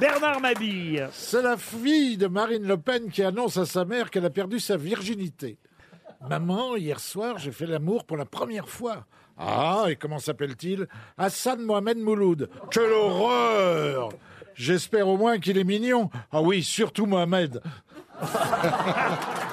Bernard Mabille. C'est la fille de Marine Le Pen qui annonce à sa mère qu'elle a perdu sa virginité. Maman, hier soir, j'ai fait l'amour pour la première fois. Ah, et comment s'appelle-t-il? Hassan Mohamed Mouloud. Quelle horreur J'espère au moins qu'il est mignon. Ah oui, surtout Mohamed.